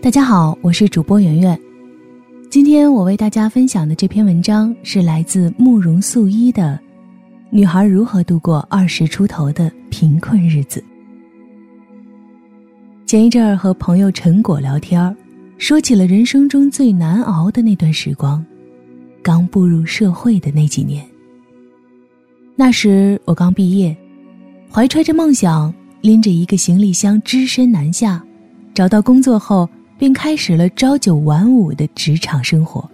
大家好，我是主播圆圆。今天我为大家分享的这篇文章是来自慕容素一的《女孩如何度过二十出头的贫困日子》。前一阵儿和朋友陈果聊天，说起了人生中最难熬的那段时光，刚步入社会的那几年。那时我刚毕业，怀揣着梦想，拎着一个行李箱，只身南下，找到工作后。便开始了朝九晚五的职场生活。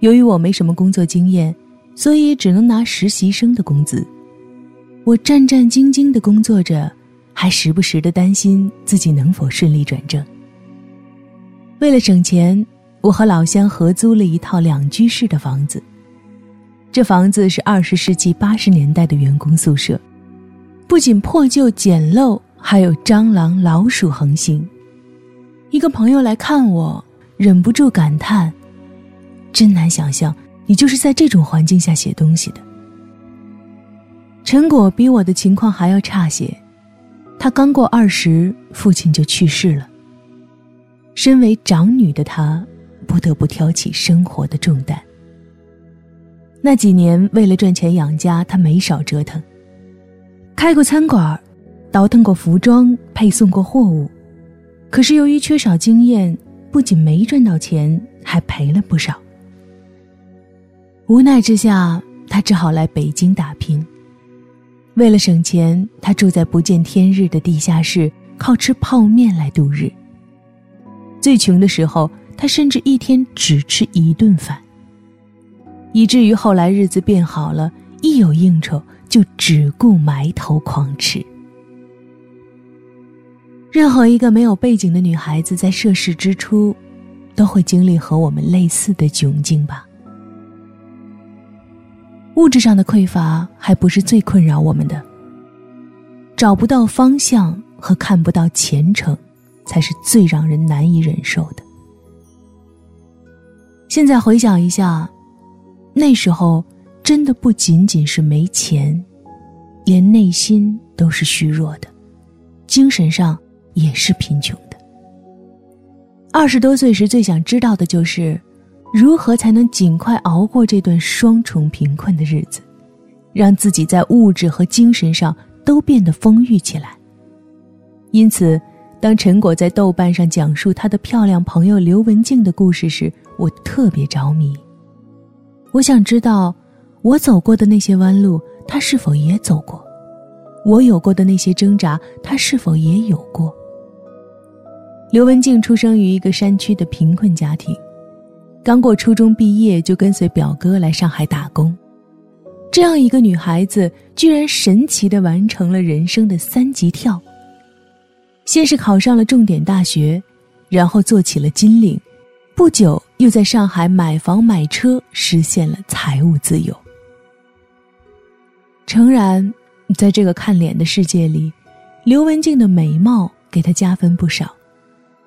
由于我没什么工作经验，所以只能拿实习生的工资。我战战兢兢的工作着，还时不时的担心自己能否顺利转正。为了省钱，我和老乡合租了一套两居室的房子。这房子是二十世纪八十年代的员工宿舍，不仅破旧简陋，还有蟑螂、老鼠横行。一个朋友来看我，忍不住感叹：“真难想象，你就是在这种环境下写东西的。”陈果比我的情况还要差些，他刚过二十，父亲就去世了。身为长女的她，不得不挑起生活的重担。那几年，为了赚钱养家，她没少折腾，开过餐馆，倒腾过服装，配送过货物。可是由于缺少经验，不仅没赚到钱，还赔了不少。无奈之下，他只好来北京打拼。为了省钱，他住在不见天日的地下室，靠吃泡面来度日。最穷的时候，他甚至一天只吃一顿饭。以至于后来日子变好了，一有应酬就只顾埋头狂吃。任何一个没有背景的女孩子，在涉世之初，都会经历和我们类似的窘境吧。物质上的匮乏还不是最困扰我们的，找不到方向和看不到前程，才是最让人难以忍受的。现在回想一下，那时候真的不仅仅是没钱，连内心都是虚弱的，精神上。也是贫穷的。二十多岁时，最想知道的就是，如何才能尽快熬过这段双重贫困的日子，让自己在物质和精神上都变得丰裕起来。因此，当陈果在豆瓣上讲述他的漂亮朋友刘文静的故事时，我特别着迷。我想知道，我走过的那些弯路，他是否也走过；我有过的那些挣扎，他是否也有过。刘文静出生于一个山区的贫困家庭，刚过初中毕业就跟随表哥来上海打工。这样一个女孩子，居然神奇的完成了人生的三级跳。先是考上了重点大学，然后做起了金领，不久又在上海买房买车，实现了财务自由。诚然，在这个看脸的世界里，刘文静的美貌给她加分不少。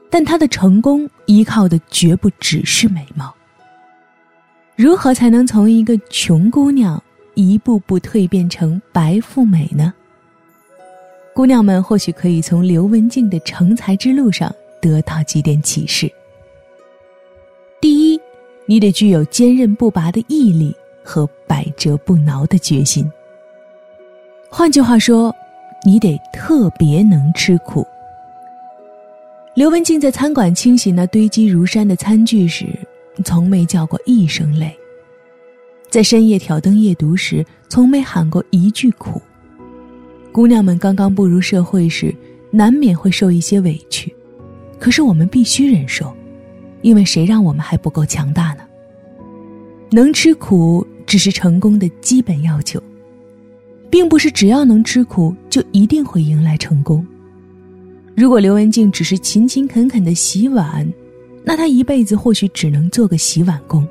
但她的成功依靠的绝不只是美貌。如何才能从一个穷姑娘一步步蜕变成白富美呢？姑娘们或许可以从刘文静的成才之路上得到几点启示。第一，你得具有坚韧不拔的毅力和百折不挠的决心。换句话说，你得特别能吃苦。刘文静在餐馆清洗那堆积如山的餐具时，从没叫过一声累；在深夜挑灯夜读时，从没喊过一句苦。姑娘们刚刚步入社会时，难免会受一些委屈，可是我们必须忍受，因为谁让我们还不够强大呢？能吃苦只是成功的基本要求，并不是只要能吃苦就一定会迎来成功。如果刘文静只是勤勤恳恳的洗碗，那她一辈子或许只能做个洗碗工。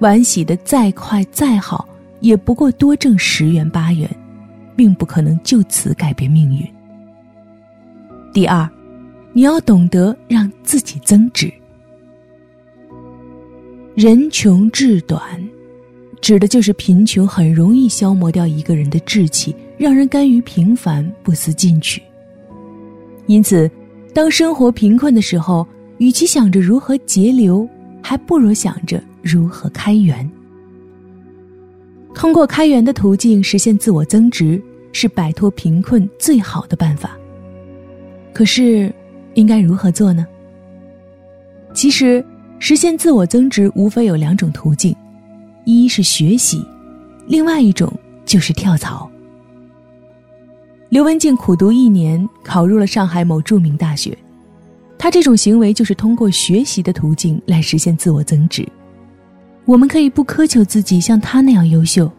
碗洗的再快再好，也不过多挣十元八元，并不可能就此改变命运。第二，你要懂得让自己增值。人穷志短，指的就是贫穷很容易消磨掉一个人的志气，让人甘于平凡，不思进取。因此，当生活贫困的时候，与其想着如何节流，还不如想着如何开源。通过开源的途径实现自我增值，是摆脱贫困最好的办法。可是，应该如何做呢？其实，实现自我增值无非有两种途径：一是学习，另外一种就是跳槽。刘文静苦读一年，考入了上海某著名大学。他这种行为就是通过学习的途径来实现自我增值。我们可以不苛求自己像他那样优秀，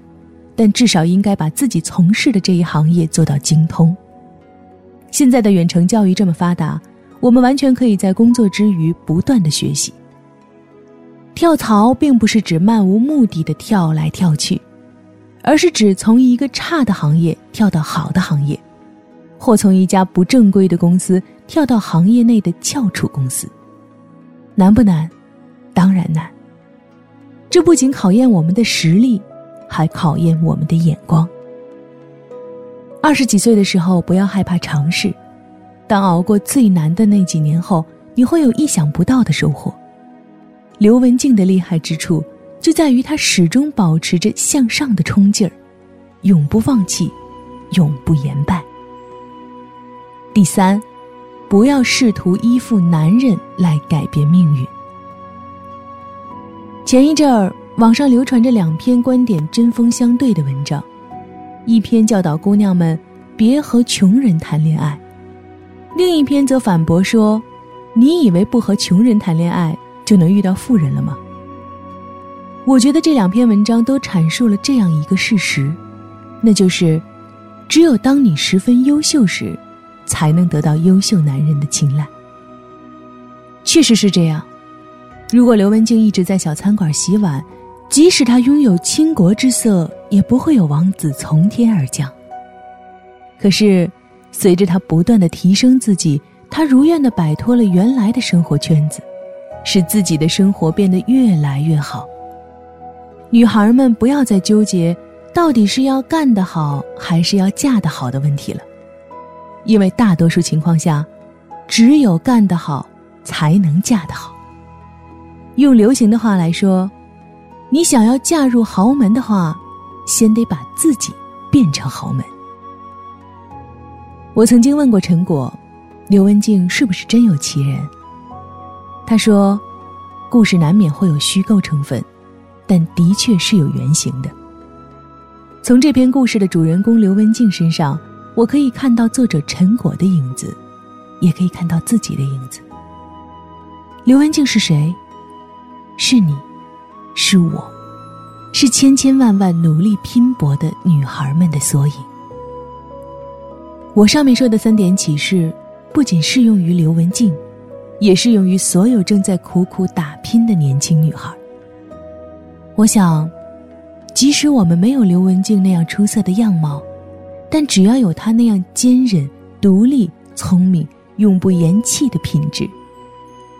但至少应该把自己从事的这一行业做到精通。现在的远程教育这么发达，我们完全可以在工作之余不断的学习。跳槽并不是指漫无目的的跳来跳去。而是指从一个差的行业跳到好的行业，或从一家不正规的公司跳到行业内的翘楚公司。难不难？当然难。这不仅考验我们的实力，还考验我们的眼光。二十几岁的时候，不要害怕尝试。当熬过最难的那几年后，你会有意想不到的收获。刘文静的厉害之处。就在于他始终保持着向上的冲劲儿，永不放弃，永不言败。第三，不要试图依附男人来改变命运。前一阵儿，网上流传着两篇观点针锋相对的文章，一篇教导姑娘们别和穷人谈恋爱，另一篇则反驳说：“你以为不和穷人谈恋爱就能遇到富人了吗？”我觉得这两篇文章都阐述了这样一个事实，那就是，只有当你十分优秀时，才能得到优秀男人的青睐。确实是这样。如果刘文静一直在小餐馆洗碗，即使她拥有倾国之色，也不会有王子从天而降。可是，随着她不断的提升自己，她如愿的摆脱了原来的生活圈子，使自己的生活变得越来越好。女孩们不要再纠结到底是要干得好还是要嫁得好的问题了，因为大多数情况下，只有干得好才能嫁得好。用流行的话来说，你想要嫁入豪门的话，先得把自己变成豪门。我曾经问过陈果，刘文静是不是真有其人？他说，故事难免会有虚构成分。但的确是有原型的。从这篇故事的主人公刘文静身上，我可以看到作者陈果的影子，也可以看到自己的影子。刘文静是谁？是你，是我，是千千万万努力拼搏的女孩们的缩影。我上面说的三点启示，不仅适用于刘文静，也适用于所有正在苦苦打拼的年轻女孩。我想，即使我们没有刘文静那样出色的样貌，但只要有她那样坚韧、独立、聪明、永不言弃的品质，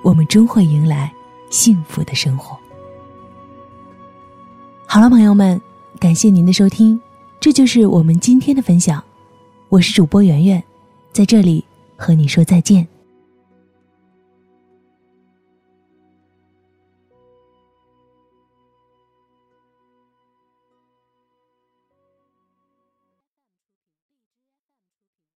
我们终会迎来幸福的生活。好了，朋友们，感谢您的收听，这就是我们今天的分享。我是主播圆圆，在这里和你说再见。